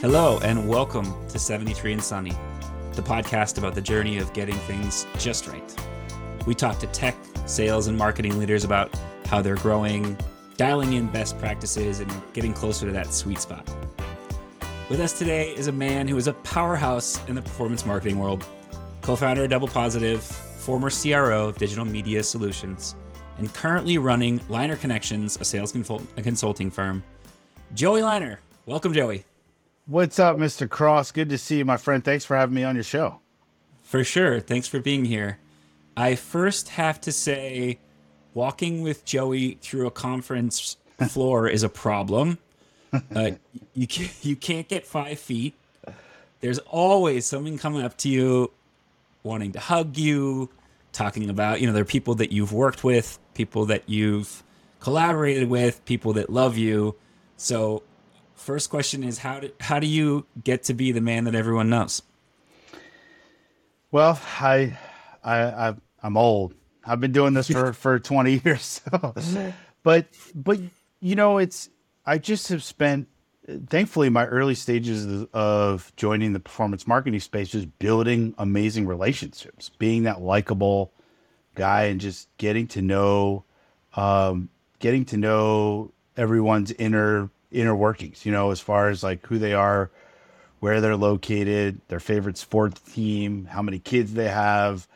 Hello, and welcome to 73 and Sunny, the podcast about the journey of getting things just right. We talk to tech, sales, and marketing leaders about how they're growing, dialing in best practices, and getting closer to that sweet spot. With us today is a man who is a powerhouse in the performance marketing world, co founder of Double Positive, former CRO of Digital Media Solutions, and currently running Liner Connections, a sales consult- a consulting firm. Joey Liner. Welcome, Joey. What's up, Mr. Cross? Good to see you, my friend. Thanks for having me on your show. For sure. Thanks for being here. I first have to say, walking with Joey through a conference floor is a problem. Uh, you can't, you can't get five feet. There's always someone coming up to you, wanting to hug you, talking about you know there are people that you've worked with, people that you've collaborated with, people that love you. So, first question is how do how do you get to be the man that everyone knows? Well, I, I, I I'm old. I've been doing this for for 20 years. So. But but you know, it's I just have spent thankfully my early stages of joining the performance marketing space just building amazing relationships, being that likable guy and just getting to know um, getting to know everyone's inner inner workings, you know, as far as like who they are, where they're located, their favorite sports team, how many kids they have.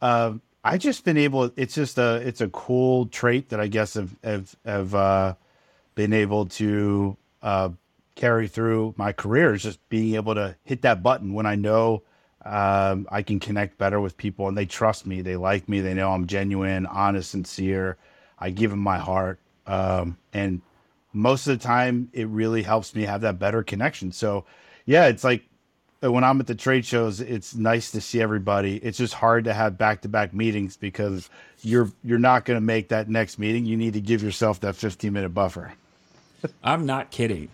Uh, I just been able. It's just a. It's a cool trait that I guess have have have uh, been able to uh, carry through my career. Is just being able to hit that button when I know um, I can connect better with people and they trust me. They like me. They know I'm genuine, honest, sincere. I give them my heart. Um, and most of the time, it really helps me have that better connection. So, yeah, it's like uh, when I'm at the trade shows, it's nice to see everybody. It's just hard to have back to back meetings because you're you're not going to make that next meeting. You need to give yourself that 15 minute buffer. I'm not kidding.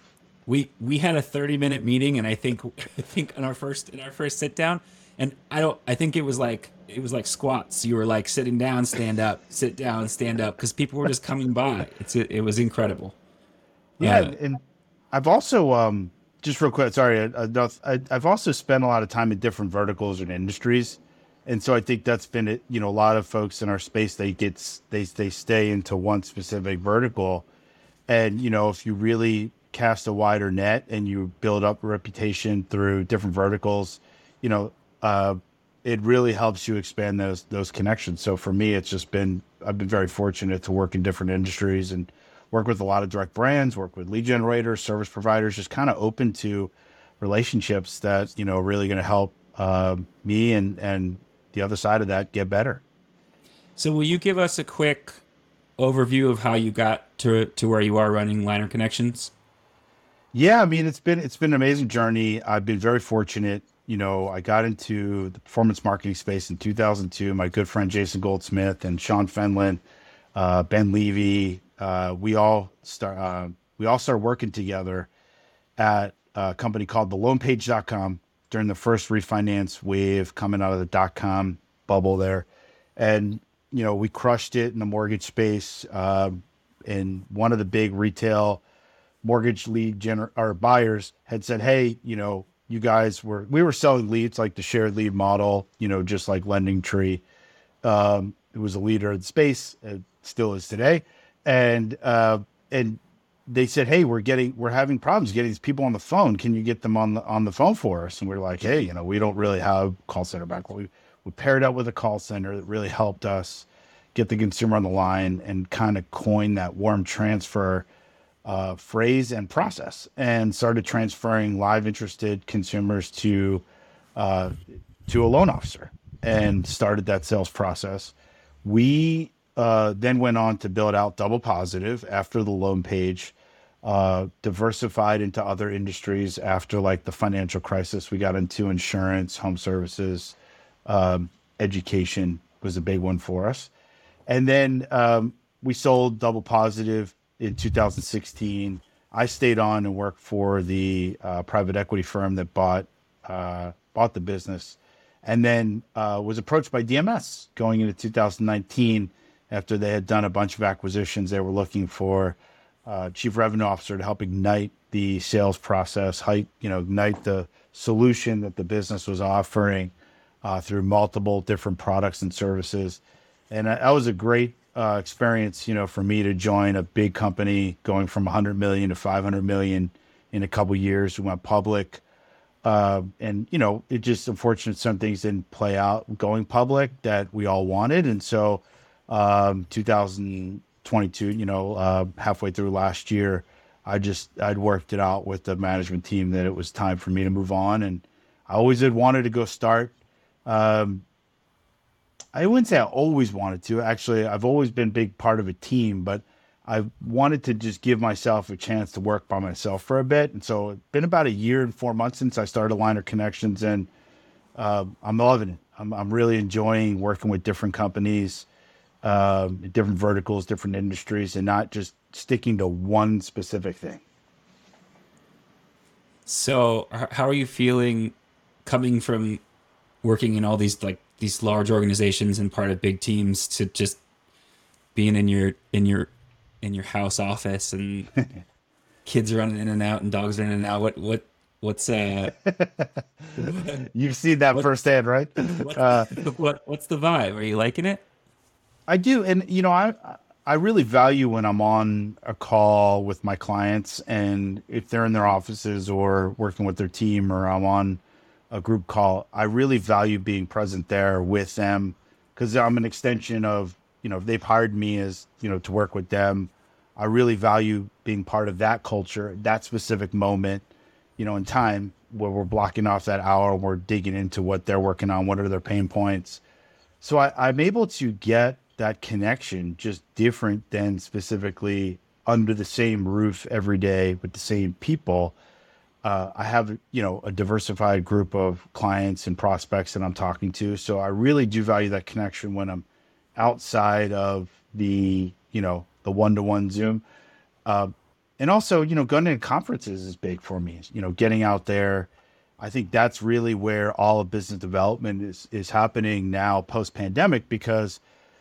We we had a 30 minute meeting, and I think I think in our first in our first sit down, and I don't I think it was like it was like squats. You were like sitting down, stand up, sit down, stand up, because people were just coming by. It's it, it was incredible. Yeah, uh, and I've also um just real quick. Sorry, I, I, I've also spent a lot of time in different verticals and industries, and so I think that's been it. You know, a lot of folks in our space they get they they stay into one specific vertical, and you know if you really cast a wider net and you build up a reputation through different verticals, you know, uh, it really helps you expand those those connections. So for me, it's just been I've been very fortunate to work in different industries and work with a lot of direct brands, work with lead generators, service providers, just kind of open to relationships that you know are really going to help uh, me and and the other side of that get better. So will you give us a quick overview of how you got to to where you are running Liner Connections? Yeah, I mean it's been it's been an amazing journey. I've been very fortunate. You know, I got into the performance marketing space in 2002. My good friend Jason Goldsmith and Sean Fenlon, uh, Ben Levy, uh, we all start uh, we all started working together at a company called theloanpage.com during the first refinance wave coming out of the dot com bubble there. And, you know, we crushed it in the mortgage space. Uh, and one of the big retail mortgage lead gener- or buyers had said, Hey, you know, you guys were, we were selling leads like the shared lead model, you know, just like Lending Tree. Um, it was a leader in the space, it still is today and uh, and they said, "Hey, we're getting we're having problems getting these people on the phone. Can you get them on the on the phone for us?" And we are like, "Hey, you know, we don't really have call center back. We we paired up with a call center that really helped us get the consumer on the line and kind of coin that warm transfer uh, phrase and process, and started transferring live interested consumers to uh, to a loan officer, and started that sales process. We uh, then went on to build out Double Positive after the loan page, uh, diversified into other industries after like the financial crisis. We got into insurance, home services, um, education was a big one for us. And then um, we sold Double Positive in 2016. I stayed on and worked for the uh, private equity firm that bought uh, bought the business, and then uh, was approached by DMS going into 2019 after they had done a bunch of acquisitions. They were looking for uh, chief revenue officer to help ignite the sales process, hype, you know, ignite the solution that the business was offering uh, through multiple different products and services. And that was a great uh, experience, you know, for me to join a big company going from 100 million to 500 million in a couple years. We went public. Uh, and you know, it just unfortunate some things didn't play out going public that we all wanted, and so um, 2022, you know, uh, halfway through last year, I just I'd worked it out with the management team that it was time for me to move on, and I always had wanted to go start. Um, I wouldn't say I always wanted to. Actually, I've always been a big part of a team, but I wanted to just give myself a chance to work by myself for a bit. And so it's been about a year and four months since I started Liner Connections, and uh, I'm loving it. I'm, I'm really enjoying working with different companies, uh, different verticals, different industries, and not just sticking to one specific thing. So, how are you feeling coming from working in all these like these large organizations and part of big teams to just being in your in your in your house office and kids running in and out and dogs running in and out. What what what's uh? You've seen that what, firsthand, right? What, uh, what what's the vibe? Are you liking it? I do, and you know, I I really value when I'm on a call with my clients, and if they're in their offices or working with their team, or I'm on a group call, I really value being present there with them because I'm an extension of you know if they've hired me as you know to work with them I really value being part of that culture, that specific moment, you know, in time where we're blocking off that hour and we're digging into what they're working on, what are their pain points. So I, I'm able to get that connection just different than specifically under the same roof every day with the same people. Uh, I have, you know, a diversified group of clients and prospects that I'm talking to. So I really do value that connection when I'm outside of the, you know, the one to one Zoom. Uh, and also, you know, going to conferences is big for me. You know, getting out there. I think that's really where all of business development is is happening now post pandemic because,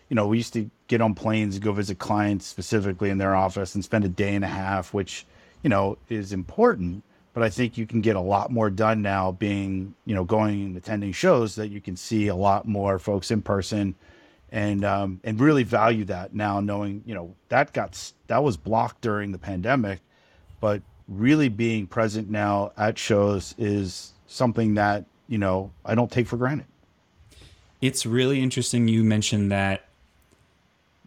you know, we used to get on planes and go visit clients specifically in their office and spend a day and a half, which, you know, is important. But I think you can get a lot more done now being, you know, going and attending shows that you can see a lot more folks in person and um, and really value that now, knowing you know that got that was blocked during the pandemic, but really being present now at shows is something that you know I don't take for granted. It's really interesting. You mentioned that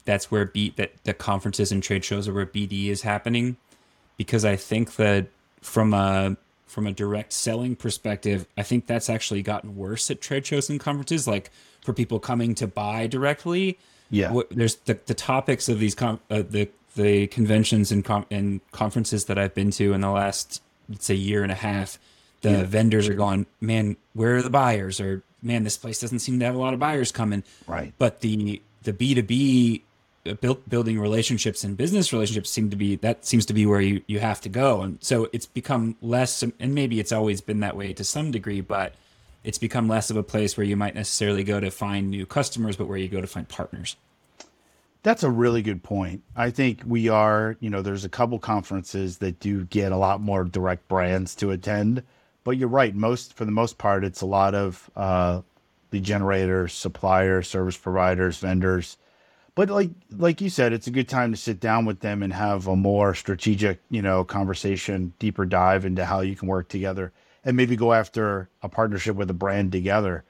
that's where beat that the conferences and trade shows are where BD is happening, because I think that from a from a direct selling perspective, I think that's actually gotten worse at trade shows and conferences. Like for people coming to buy directly. Yeah, what, there's the, the topics of these com- uh, the the conventions and com- and conferences that I've been to in the last let's say year and a half. The yeah. vendors are going, man, where are the buyers? Or man, this place doesn't seem to have a lot of buyers coming. Right. But the the B two B built building relationships and business relationships seem to be that seems to be where you you have to go and so it's become less and maybe it's always been that way to some degree but it's become less of a place where you might necessarily go to find new customers, but where you go to find partners. That's a really good point. I think we are, you know, there's a couple conferences that do get a lot more direct brands to attend, but you're right. Most, for the most part, it's a lot of uh, lead generators, suppliers, service providers, vendors. But like like you said, it's a good time to sit down with them and have a more strategic, you know, conversation, deeper dive into how you can work together and maybe go after a partnership with a brand together.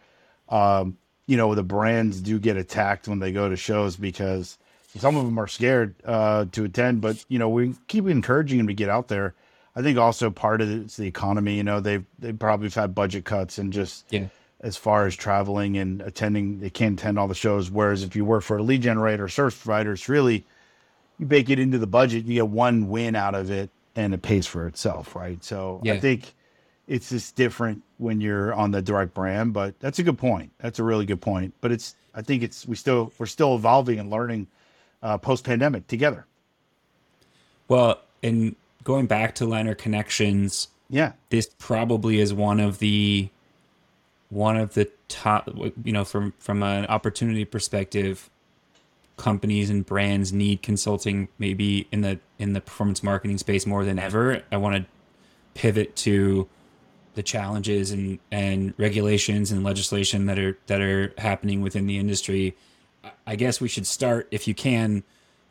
Um, you know, the brands do get attacked when they go to shows because some of them are scared uh, to attend, but you know, we keep encouraging them to get out there. I think also part of it's the economy. You know, they've they probably have had budget cuts and just yeah. As far as traveling and attending, they can't attend all the shows. Whereas if you work for a lead generator or service provider, it's really you bake it into the budget, you get one win out of it, and it pays for itself, right? So yeah. I think it's just different when you're on the direct brand. But that's a good point. That's a really good point. But it's I think it's we still we're still evolving and learning uh, post pandemic together. Well, and going back to Liner Connections, yeah, this probably is one of the one of the top. You know, from from an opportunity perspective, companies and brands need consulting maybe in the in the performance marketing space more than ever. I want to pivot to the challenges and and regulations and legislation that are that are happening within the industry. I guess we should start if you can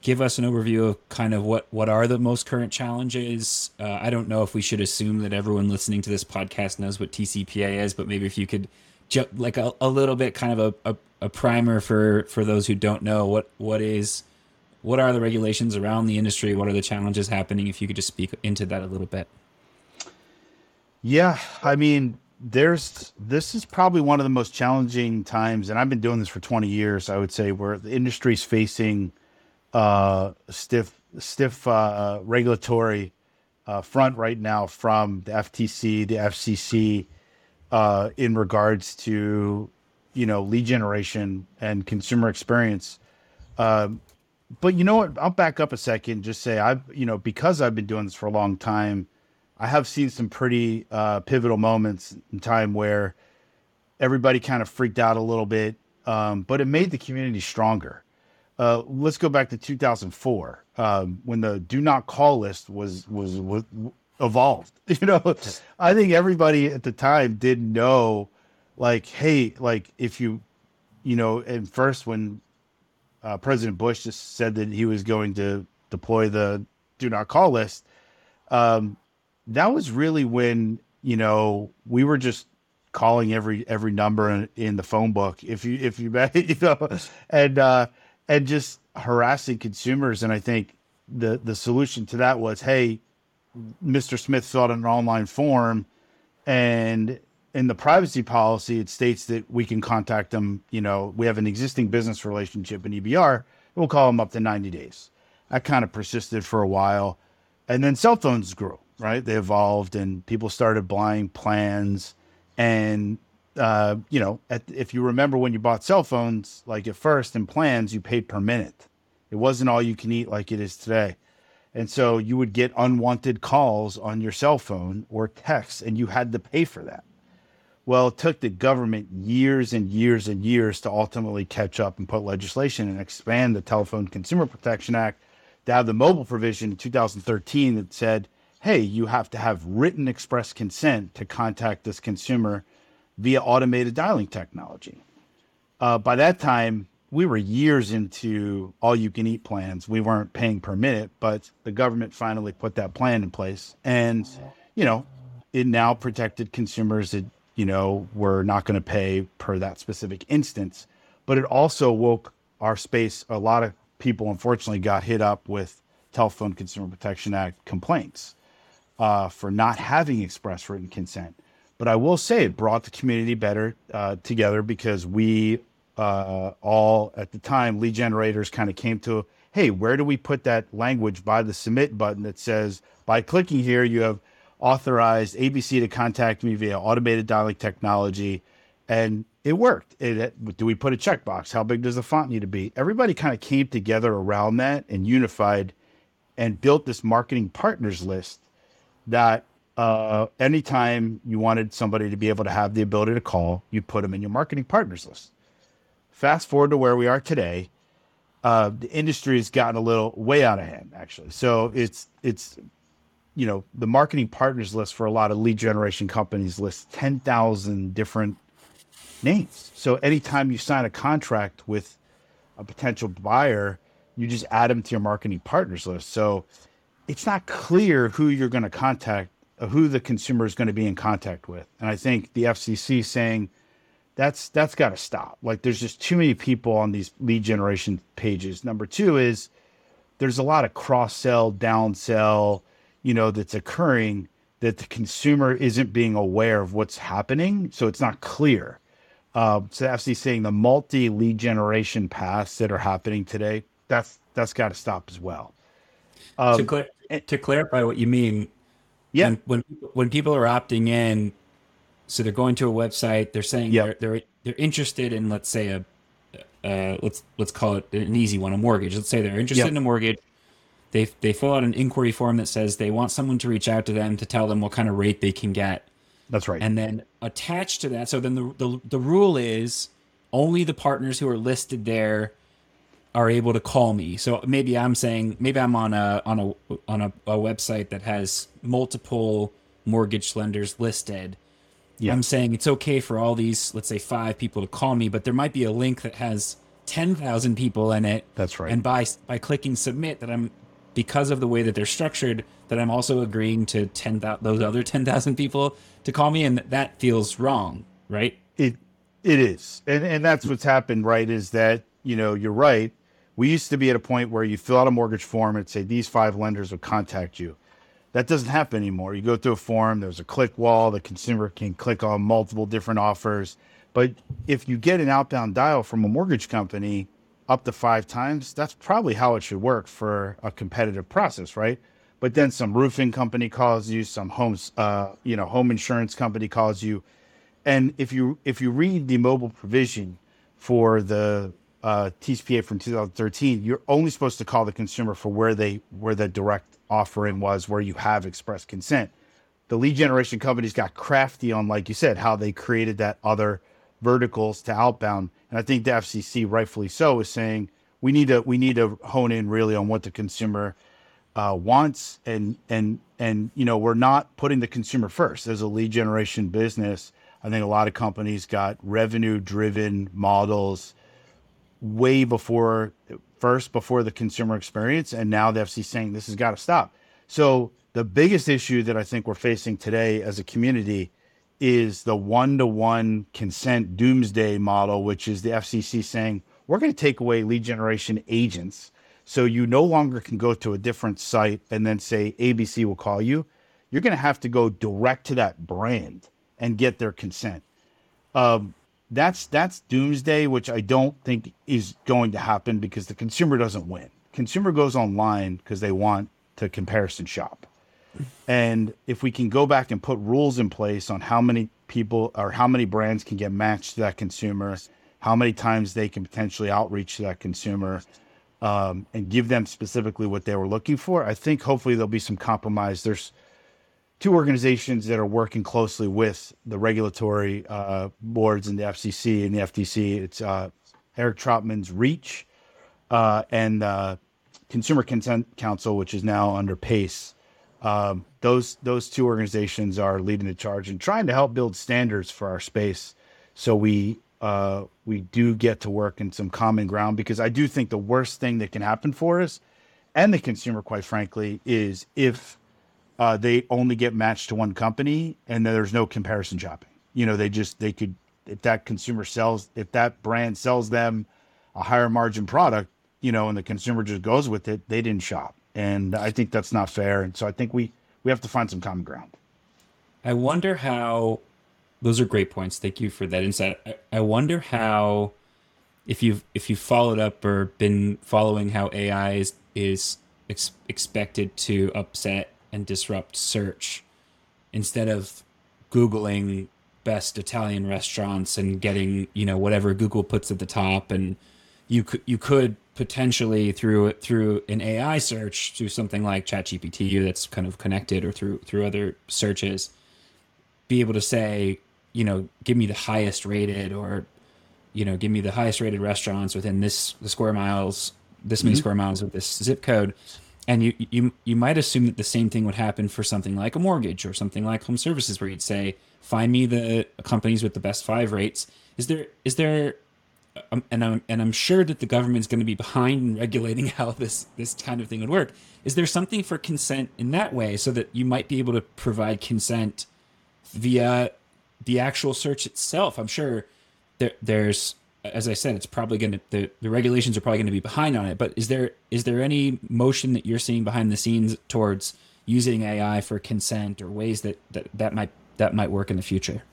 give us an overview of kind of what what are the most current challenges. Uh, I don't know if we should assume that everyone listening to this podcast knows what TCPA is, but maybe if you could ju- like a, a little bit kind of a, a, a primer for for those who don't know what what is what are the regulations around the industry? What are the challenges happening? If you could just speak into that a little bit. Yeah i mean there's this is probably one of the most challenging times and i've been doing this for 20 years i would say where the industry's facing uh stiff stiff uh regulatory uh, front right now from the ftc the fcc uh, in regards to you know lead generation and consumer experience. Um, but you know what? I'll back up a second. Just say I've you know because I've been doing this for a long time, I have seen some pretty uh, pivotal moments in time where everybody kind of freaked out a little bit, um, but it made the community stronger. Uh, let's go back to 2004 um, when the do not call list was was, was evolved. You know, I think everybody at the time didn't know, like, hey, like if you, you know, and first when uh, President Bush just said that he was going to deploy the do not call list, um, that was really when you know we were just calling every every number in, in the phone book if you if you you know and uh and just harassing consumers and i think the the solution to that was hey Mr. Smith filled out an online form, and in the privacy policy, it states that we can contact them. You know, we have an existing business relationship in EBR. We'll call them up to 90 days. That kind of persisted for a while. And then cell phones grew, right? They evolved and people started buying plans. And, uh, you know, at, if you remember when you bought cell phones, like at first in plans, you paid per minute. It wasn't all you can eat like it is today. And so you would get unwanted calls on your cell phone or texts, and you had to pay for that. Well, it took the government years and years and years to ultimately catch up and put legislation and expand the Telephone Consumer Protection Act to have the mobile provision in 2013 that said, hey, you have to have written express consent to contact this consumer via automated dialing technology. Uh, by that time, we were years into all you can eat plans. We weren't paying per minute, but the government finally put that plan in place. And, you know, it now protected consumers that, you know, were not going to pay per that specific instance. But it also woke our space. A lot of people, unfortunately, got hit up with Telephone Consumer Protection Act complaints uh, for not having express written consent. But I will say it brought the community better uh, together because we uh, all at the time lead generators kind of came to hey where do we put that language by the submit button that says by clicking here you have authorized abc to contact me via automated dialing technology and it worked. It, do we put a checkbox? How big does the font need to be? Everybody kind of came together around that and unified and built this marketing partners list that uh, anytime you wanted somebody to be able to have the ability to call you put them in your marketing partners list Fast forward to where we are today, uh, the industry has gotten a little way out of hand, actually. So it's it's you know the marketing partners list for a lot of lead generation companies lists ten thousand different names. So anytime you sign a contract with a potential buyer, you just add them to your marketing partners list. So it's not clear who you're going to contact, who the consumer is going to be in contact with. And I think the FCC saying that's that's got to stop. Like there's just too many people on these lead generation pages. Number two is there's a lot of cross sell, down sell, you know, that's occurring that the consumer isn't being aware of what's happening, so it's not clear. Uh, so actually saying the multi lead generation paths that are happening today, that's that's got to stop as well. Um, to, cl- to clarify what you mean, yeah, when, when when people are opting in, so they're going to a website. They're saying yep. they're, they're they're interested in let's say a uh, let's let's call it an easy one, a mortgage. Let's say they're interested yep. in a mortgage. They they fill out an inquiry form that says they want someone to reach out to them to tell them what kind of rate they can get. That's right. And then attached to that, so then the the, the rule is only the partners who are listed there are able to call me. So maybe I'm saying maybe I'm on a on a on a, a website that has multiple mortgage lenders listed. Yeah. I'm saying it's okay for all these, let's say five people to call me, but there might be a link that has 10,000 people in it. That's right. And by by clicking submit that I'm because of the way that they're structured that I'm also agreeing to 10 those other 10,000 people to call me and that feels wrong, right? It it is. And and that's what's happened, right, is that, you know, you're right. We used to be at a point where you fill out a mortgage form and say these five lenders will contact you. That doesn't happen anymore. You go through a form, there's a click wall, the consumer can click on multiple different offers. But if you get an outbound dial from a mortgage company up to five times, that's probably how it should work for a competitive process, right? But then some roofing company calls you, some homes, uh, you know, home insurance company calls you, and if you if you read the mobile provision for the uh, TCPA from 2013, you're only supposed to call the consumer for where they where the direct offering was, where you have express consent. The lead generation companies got crafty on, like you said, how they created that other verticals to outbound, and I think the FCC, rightfully so, is saying we need to we need to hone in really on what the consumer uh, wants, and and and you know we're not putting the consumer first as a lead generation business. I think a lot of companies got revenue driven models way before first before the consumer experience and now the FC saying this has got to stop. So the biggest issue that I think we're facing today as a community is the one-to-one consent doomsday model which is the FCC saying we're going to take away lead generation agents so you no longer can go to a different site and then say ABC will call you. You're going to have to go direct to that brand and get their consent. Um, that's that's doomsday, which I don't think is going to happen because the consumer doesn't win. Consumer goes online because they want to comparison shop. And if we can go back and put rules in place on how many people or how many brands can get matched to that consumer, how many times they can potentially outreach to that consumer, um, and give them specifically what they were looking for, I think hopefully there'll be some compromise. There's two organizations that are working closely with the regulatory uh, boards and the FCC and the FTC. It's uh, Eric Troutman's Reach uh, and uh, Consumer Consent Council, which is now under PACE. Um, those those two organizations are leading the charge and trying to help build standards for our space, so we uh, we do get to work in some common ground. Because I do think the worst thing that can happen for us and the consumer, quite frankly, is if uh, they only get matched to one company and there's no comparison shopping. You know, they just they could if that consumer sells if that brand sells them a higher margin product, you know, and the consumer just goes with it, they didn't shop. And I think that's not fair. And so I think we we have to find some common ground. I wonder how those are great points. Thank you for that insight. I, I wonder how if you've if you've followed up or been following how AI is is ex- expected to upset and disrupt search instead of googling best Italian restaurants and getting you know whatever Google puts at the top and you could you could potentially through through an AI search through something like ChatGPT that's kind of connected or through through other searches be able to say you know give me the highest rated or you know give me the highest rated restaurants within this the square miles this many mm-hmm. square miles of this zip code and you you you might assume that the same thing would happen for something like a mortgage or something like home services where you'd say find me the companies with the best five rates. Is there is there um, and I'm and I'm sure that the government's going to be behind in regulating how this this kind of thing would work. Is there something for consent in that way so that you might be able to provide consent via the actual search itself? I'm sure there there's as I said, it's probably going to the, the regulations are probably going to be behind on it. But is there is there any motion that you're seeing behind the scenes towards using AI for consent or ways that that, that might that might work in the future?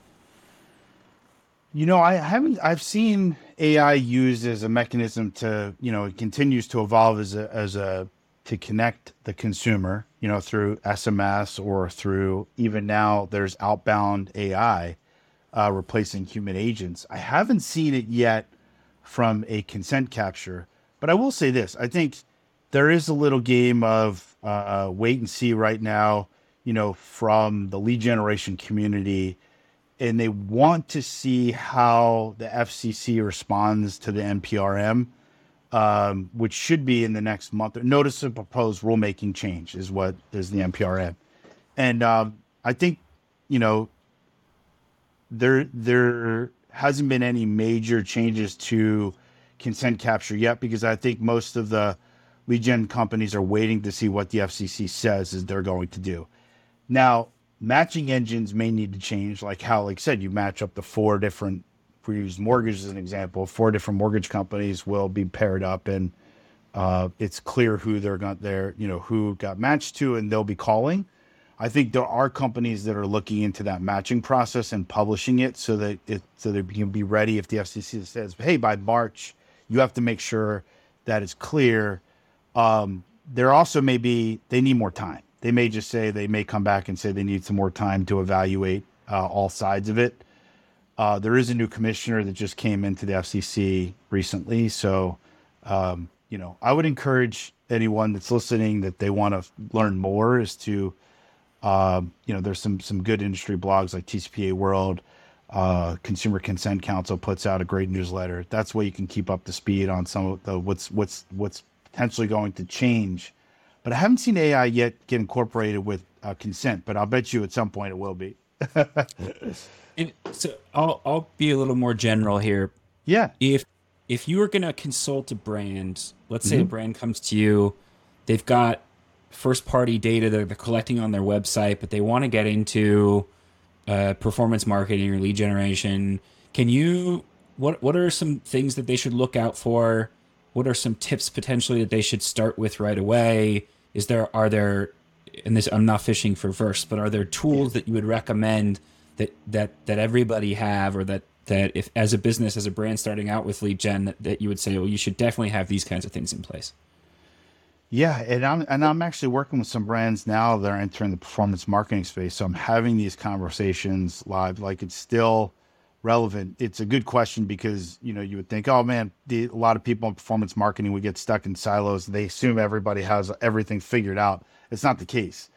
You know, I haven't. I've seen AI used as a mechanism to, you know, it continues to evolve as a as a to connect the consumer, you know, through SMS or through even now there's outbound AI uh, replacing human agents. I haven't seen it yet from a consent capture, but I will say this: I think there is a little game of uh, wait and see right now. You know, from the lead generation community, and they want to see how the FCC responds to the NPRM. um, which should be in the next month. Notice of proposed rulemaking change is what is the NPRM, and um, I think you know there there hasn't been any major changes to consent capture yet because I think most of the lead gen companies are waiting to see what the FCC says is they're going to do. Now, matching engines may need to change, like how, like said, you match up the four different. If we use mortgage as an example, four different mortgage companies will be paired up, and uh, it's clear who they're got there, you know, who got matched to, and they'll be calling. I think there are companies that are looking into that matching process and publishing it so that it so they can be ready if the FCC says, "Hey, by March, you have to make sure that it's clear." Um, there also may be they need more time. They may just say they may come back and say they need some more time to evaluate uh, all sides of it. Uh, there is a new commissioner that just came into the FCC recently, so um, you know I would encourage anyone that's listening that they want to learn more as to um, you know, there's some some good industry blogs like TCPA World. Uh, Consumer Consent Council puts out a great newsletter. That's where you can keep up to speed on some of the what's what's what's potentially going to change. But I haven't seen AI yet get incorporated with uh, consent. But I'll bet you at some point it will be. and so I'll I'll be a little more general here. Yeah. If if you were going to consult a brand, let's say mm-hmm. a brand comes to you, they've got first party data that they're collecting on their website, but they want to get into uh, performance marketing or lead generation. Can you what what are some things that they should look out for? What are some tips potentially that they should start with right away? Is there are there and this I'm not fishing for verse, but are there tools that you would recommend that that that everybody have or that that if as a business as a brand starting out with lead gen that, that you would say well you should definitely have these kinds of things in place yeah, and I'm and I'm actually working with some brands now that are entering the performance marketing space. So I'm having these conversations live. Like it's still relevant. It's a good question because you know you would think, oh man, the, a lot of people in performance marketing we get stuck in silos. They assume everybody has everything figured out. It's not the case.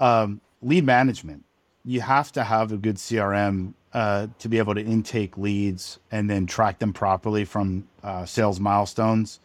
Um, lead management. You have to have a good CRM uh, to be able to intake leads and then track them properly from uh, sales milestones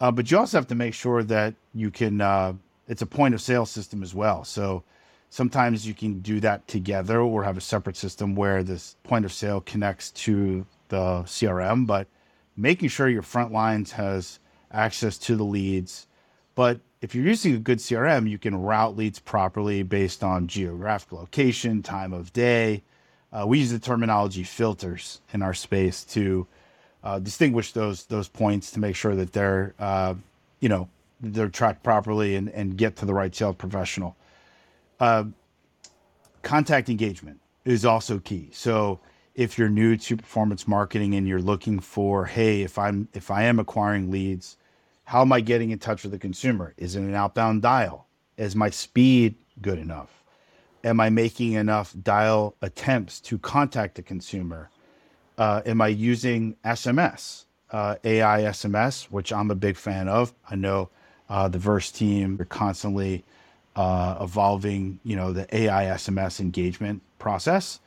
uh, but you also have to make sure that you can, uh, it's a point of sale system as well. So sometimes you can do that together or have a separate system where this point of sale connects to the CRM, but making sure your front lines has access to the leads. But if you're using a good CRM, you can route leads properly based on geographic location, time of day. Uh, we use the terminology filters in our space to uh, distinguish those those points to make sure that they're uh, you know they're tracked properly and, and get to the right sales professional. Uh, contact engagement is also key. So if you're new to performance marketing and you're looking for, hey, if I'm if I am acquiring leads, how am I getting in touch with the consumer? Is it an outbound dial? Is my speed good enough? Am I making enough dial attempts to contact the consumer? Uh, am I using SMS, uh, AI SMS, which I'm a big fan of? I know uh, the Verse team are constantly uh, evolving, you know, the AI SMS engagement process,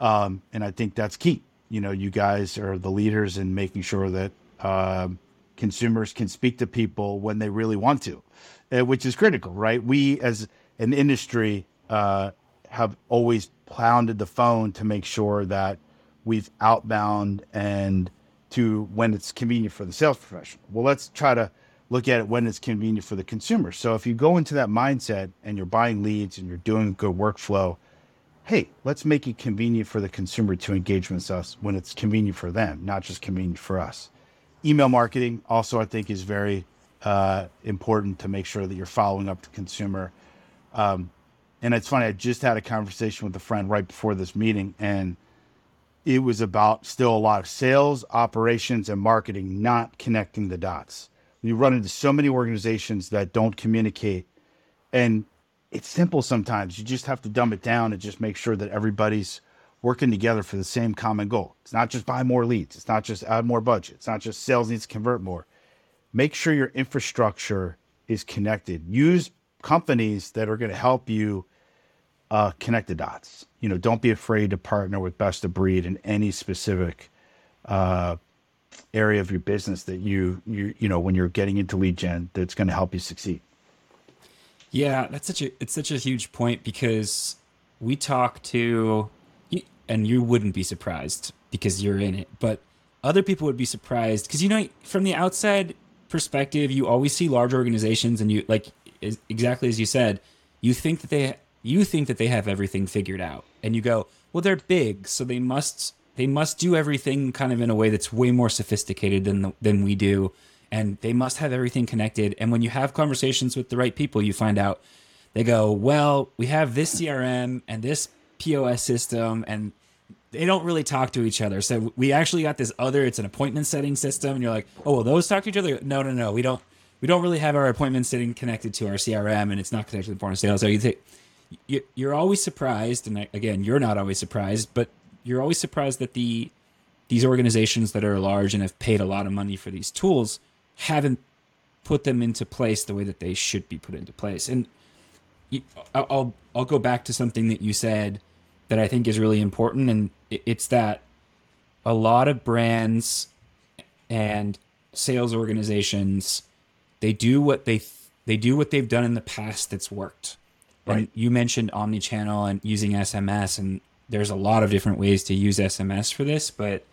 um, and I think that's key. You know, you guys are the leaders in making sure that um, consumers can speak to people when they really want to, uh, which is critical, right? We as an industry uh, have always pounded the phone to make sure that we've outbound and to when it's convenient for the sales professional. Well, let's try to look at it when it's convenient for the consumer. So if you go into that mindset and you're buying leads and you're doing a good workflow, hey, let's make it convenient for the consumer to engage with us when it's convenient for them, not just convenient for us. Email marketing also, I think, is very uh, important to make sure that you're following up the consumer. Um, and it's funny, I just had a conversation with a friend right before this meeting, and it was about still a lot of sales, operations, and marketing not connecting the dots. You run into so many organizations that don't communicate, and it's simple sometimes. You just have to dumb it down and just make sure that everybody's working together for the same common goal. It's not just buy more leads, it's not just add more budget, it's not just sales needs to convert more. Make sure your infrastructure is connected. Use companies that are going to help you uh, connect the dots. You know, don't be afraid to partner with best of breed in any specific uh, area of your business that you you you know when you're getting into lead gen that's going to help you succeed. Yeah, that's such a it's such a huge point because we talk to and you wouldn't be surprised because you're in it, but other people would be surprised because you know from the outside perspective, you always see large organizations and you like exactly as you said, you think that they you think that they have everything figured out. And you go, well they're big, so they must they must do everything kind of in a way that's way more sophisticated than the, than we do. And they must have everything connected. And when you have conversations with the right people you find out they go well we have this crm and this pos system and they don't really talk to each other. So we actually got this other it's an appointment setting system. And you're like oh well those talk to each other? No no no we don't we don't really have our appointment setting connected to our crm and it's not connected to the point of sale so you think you're always surprised and again you're not always surprised but you're always surprised that the these organizations that are large and have paid a lot of money for these tools haven't put them into place the way that they should be put into place. And I'll I'll go back to something that you said that I think is really important, and it's that a lot of brands and sales organizations they do what they they do what they've done in the past that's worked. Right. And you mentioned omni-channel and using SMS, and there's a lot of different ways to use SMS for this, but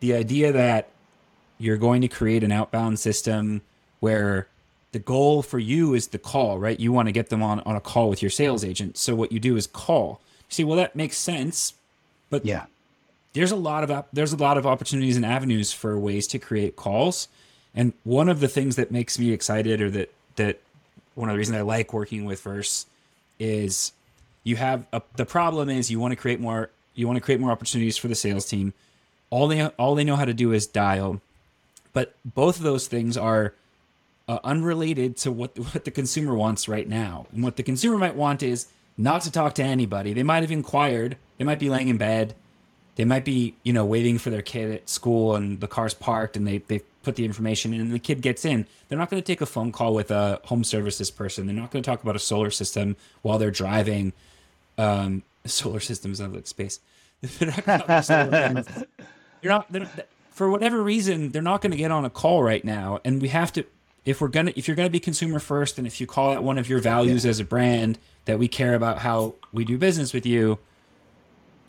the idea that you're going to create an outbound system where the goal for you is the call, right? You want to get them on, on a call with your sales agent. So what you do is call. You see, well, that makes sense, but yeah, there's a lot of there's a lot of opportunities and avenues for ways to create calls. And one of the things that makes me excited, or that that one of the reasons I like working with Verse, is you have a, the problem is you want to create more you want to create more opportunities for the sales team. All they all they know how to do is dial, but both of those things are uh, unrelated to what what the consumer wants right now. And what the consumer might want is not to talk to anybody. They might have inquired. They might be laying in bed. They might be you know waiting for their kid at school and the car's parked and they they put the information in and the kid gets in. They're not going to take a phone call with a home services person. They're not going to talk about a solar system while they're driving um, solar systems out of like space. they're not, you're not, they're, for whatever reason, they're not going to get on a call right now, and we have to. If we're gonna, if you're gonna be consumer first, and if you call it one of your values yeah. as a brand that we care about how we do business with you,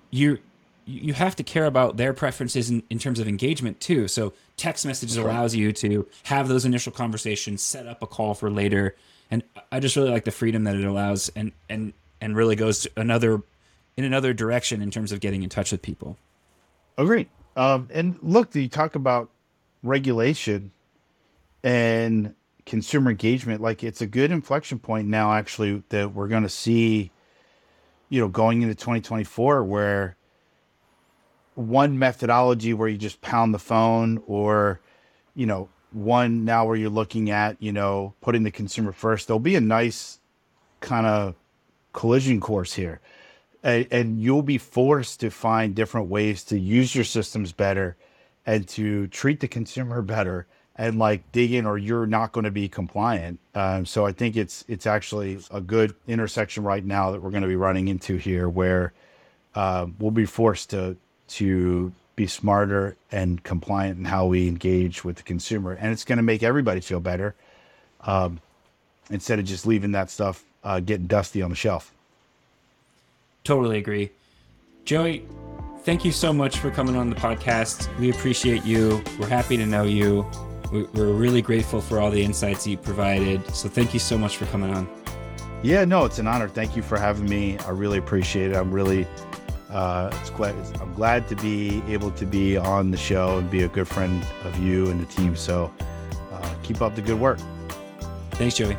you you have to care about their preferences in, in terms of engagement too. So text messages allows you to have those initial conversations, set up a call for later, and I just really like the freedom that it allows, and and and really goes to another in another direction in terms of getting in touch with people. Agreed. Um, and look, you talk about regulation and consumer engagement. Like it's a good inflection point now, actually, that we're going to see, you know, going into 2024, where one methodology where you just pound the phone, or, you know, one now where you're looking at, you know, putting the consumer first. There'll be a nice kind of collision course here. And, and you'll be forced to find different ways to use your systems better and to treat the consumer better and like dig in or you're not going to be compliant. Um, so I think it's it's actually a good intersection right now that we're going to be running into here where uh, we'll be forced to to be smarter and compliant in how we engage with the consumer, and it's going to make everybody feel better um, instead of just leaving that stuff uh, getting dusty on the shelf. Totally agree. Joey, thank you so much for coming on the podcast. We appreciate you. We're happy to know you. We're really grateful for all the insights you provided. So thank you so much for coming on. Yeah, no, it's an honor. Thank you for having me. I really appreciate it. I'm really, uh, it's I'm glad to be able to be on the show and be a good friend of you and the team. So uh, keep up the good work. Thanks, Joey.